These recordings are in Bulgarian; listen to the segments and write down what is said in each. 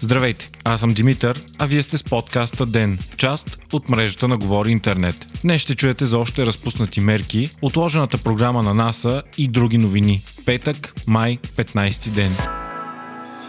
Здравейте, аз съм Димитър, а вие сте с подкаста ДЕН, част от мрежата на Говори Интернет. Днес ще чуете за още разпуснати мерки, отложената програма на НАСА и други новини. Петък, май, 15 ден.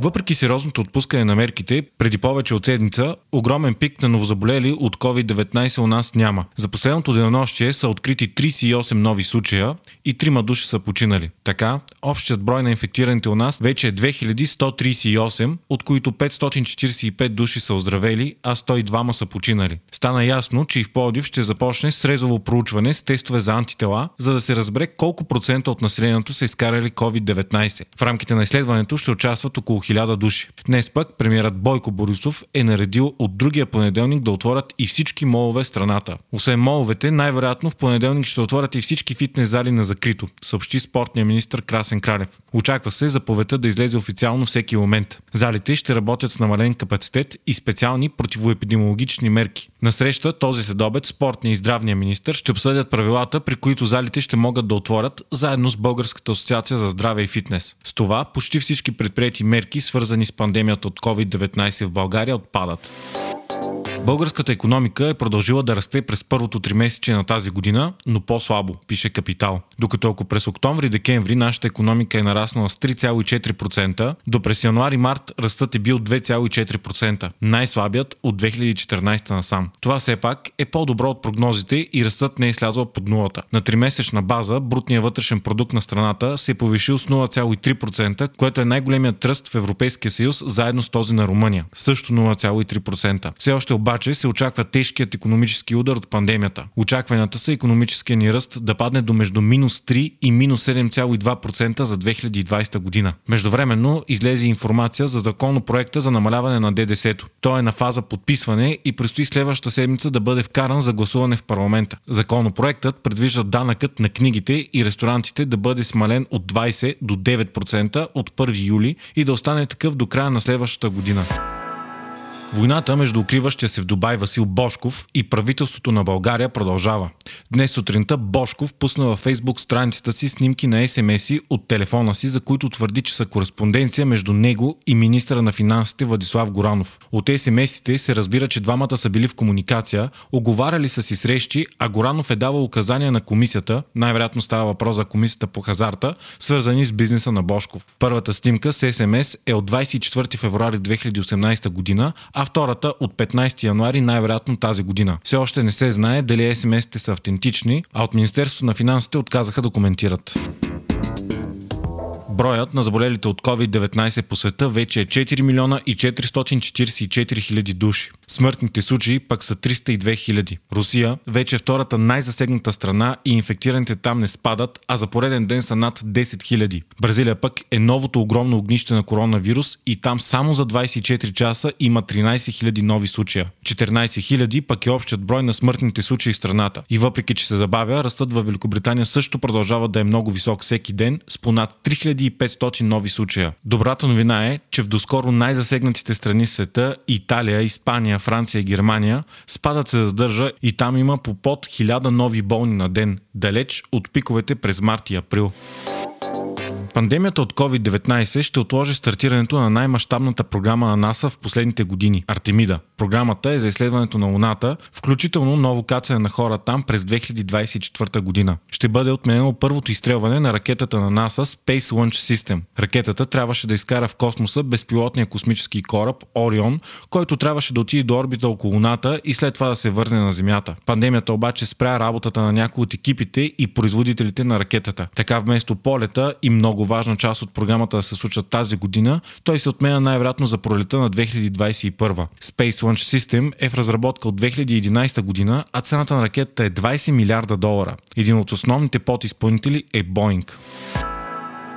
Въпреки сериозното отпускане на мерките, преди повече от седмица, огромен пик на новозаболели от COVID-19 у нас няма. За последното денонощие са открити 38 нови случая и 3 души са починали. Така, общият брой на инфектираните у нас вече е 2138, от които 545 души са оздравели, а 102 са починали. Стана ясно, че и в Пловдив ще започне срезово проучване с тестове за антитела, за да се разбере колко процента от населението са изкарали COVID-19. В рамките на изследването ще участват около 1000 души. Днес пък премиерът Бойко Борисов е наредил от другия понеделник да отворят и всички молове страната. Освен моловете, най-вероятно в понеделник ще отворят и всички фитнес зали на закрито, съобщи спортния министр Красен Кралев. Очаква се заповедта да излезе официално всеки момент. Залите ще работят с намален капацитет и специални противоепидемиологични мерки. На среща този следобед спортния и здравния министр ще обсъдят правилата, при които залите ще могат да отворят заедно с Българската асоциация за здраве и фитнес. С това почти всички предприяти мерки, свързани с пандемията от COVID-19 в България, отпадат. Българската економика е продължила да расте през първото три месече на тази година, но по-слабо, пише Капитал. Докато ако през октомври-декември нашата економика е нараснала с 3,4%, до през януари-март растът е бил 2,4%, най-слабият от 2014 насам. Това все пак е по-добро от прогнозите и растът не е слязъл под нулата. На тримесечна база брутният вътрешен продукт на страната се е повишил с 0,3%, което е най-големият тръст в Европейския съюз, заедно с този на Румъния. Също 0,3%. Все още обаче се очаква тежкият економически удар от пандемията. Очакванията са економическия ни ръст да падне до между минус 3 и минус 7,2% за 2020 година. Междувременно излезе информация за законопроекта за намаляване на ДДС-то. Той е на фаза подписване и предстои следващата седмица да бъде вкаран за гласуване в парламента. Законопроектът предвижда данъкът на книгите и ресторантите да бъде смален от 20 до 9% от 1 юли и да остане такъв до края на следващата година. Войната между укриващия се в Дубай Васил Бошков и правителството на България продължава. Днес сутринта Бошков пусна във фейсбук страницата си снимки на СМС-и от телефона си, за които твърди, че са кореспонденция между него и министра на финансите Владислав Горанов. От СМС-ите се разбира, че двамата са били в комуникация, оговаряли са си срещи, а Горанов е давал указания на комисията, най-вероятно става въпрос за комисията по хазарта, свързани с бизнеса на Бошков. Първата снимка с СМС е от 24 февруари 2018 година, а втората от 15 януари най-вероятно тази година. Все още не се знае дали СМС-те са автентични, а от Министерството на финансите отказаха да коментират. Броят на заболелите от COVID-19 по света вече е 4 милиона и 444 хиляди души. Смъртните случаи пък са 302 хиляди. Русия вече е втората най-засегната страна и инфектираните там не спадат, а за пореден ден са над 10 хиляди. Бразилия пък е новото огромно огнище на коронавирус и там само за 24 часа има 13 хиляди нови случая. 14 хиляди пък е общият брой на смъртните случаи в страната. И въпреки, че се забавя, растът в Великобритания също продължава да е много висок всеки ден с понад 3500 нови случая. Добрата новина е, че в доскоро най-засегнатите страни в света Италия, Испания, Франция и Германия спадът се задържа и там има по под 1000 нови болни на ден, далеч от пиковете през март и април. Пандемията от COVID-19 ще отложи стартирането на най-мащабната програма на НАСА в последните години – Артемида. Програмата е за изследването на Луната, включително ново кацане на хора там през 2024 година. Ще бъде отменено първото изстрелване на ракетата на НАСА Space Launch System. Ракетата трябваше да изкара в космоса безпилотния космически кораб Орион, който трябваше да отиде до орбита около Луната и след това да се върне на Земята. Пандемията обаче спря работата на някои от екипите и производителите на ракетата. Така вместо полета и много важна част от програмата да се случат тази година, той се отменя най-вероятно за пролета на 2021. Space Launch System е в разработка от 2011 година, а цената на ракетата е 20 милиарда долара. Един от основните подизпълнители е Boeing.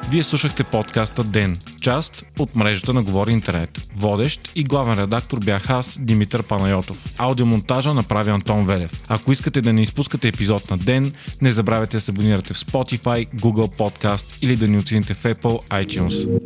Вие слушахте подкаста Ден, част от мрежата на Говори Интернет. Водещ и главен редактор бях аз, Димитър Панайотов. Аудиомонтажа направи Антон Велев. Ако искате да не изпускате епизод на Ден, не забравяйте да се абонирате в Spotify, Google Podcast или да ни оцените в Apple iTunes.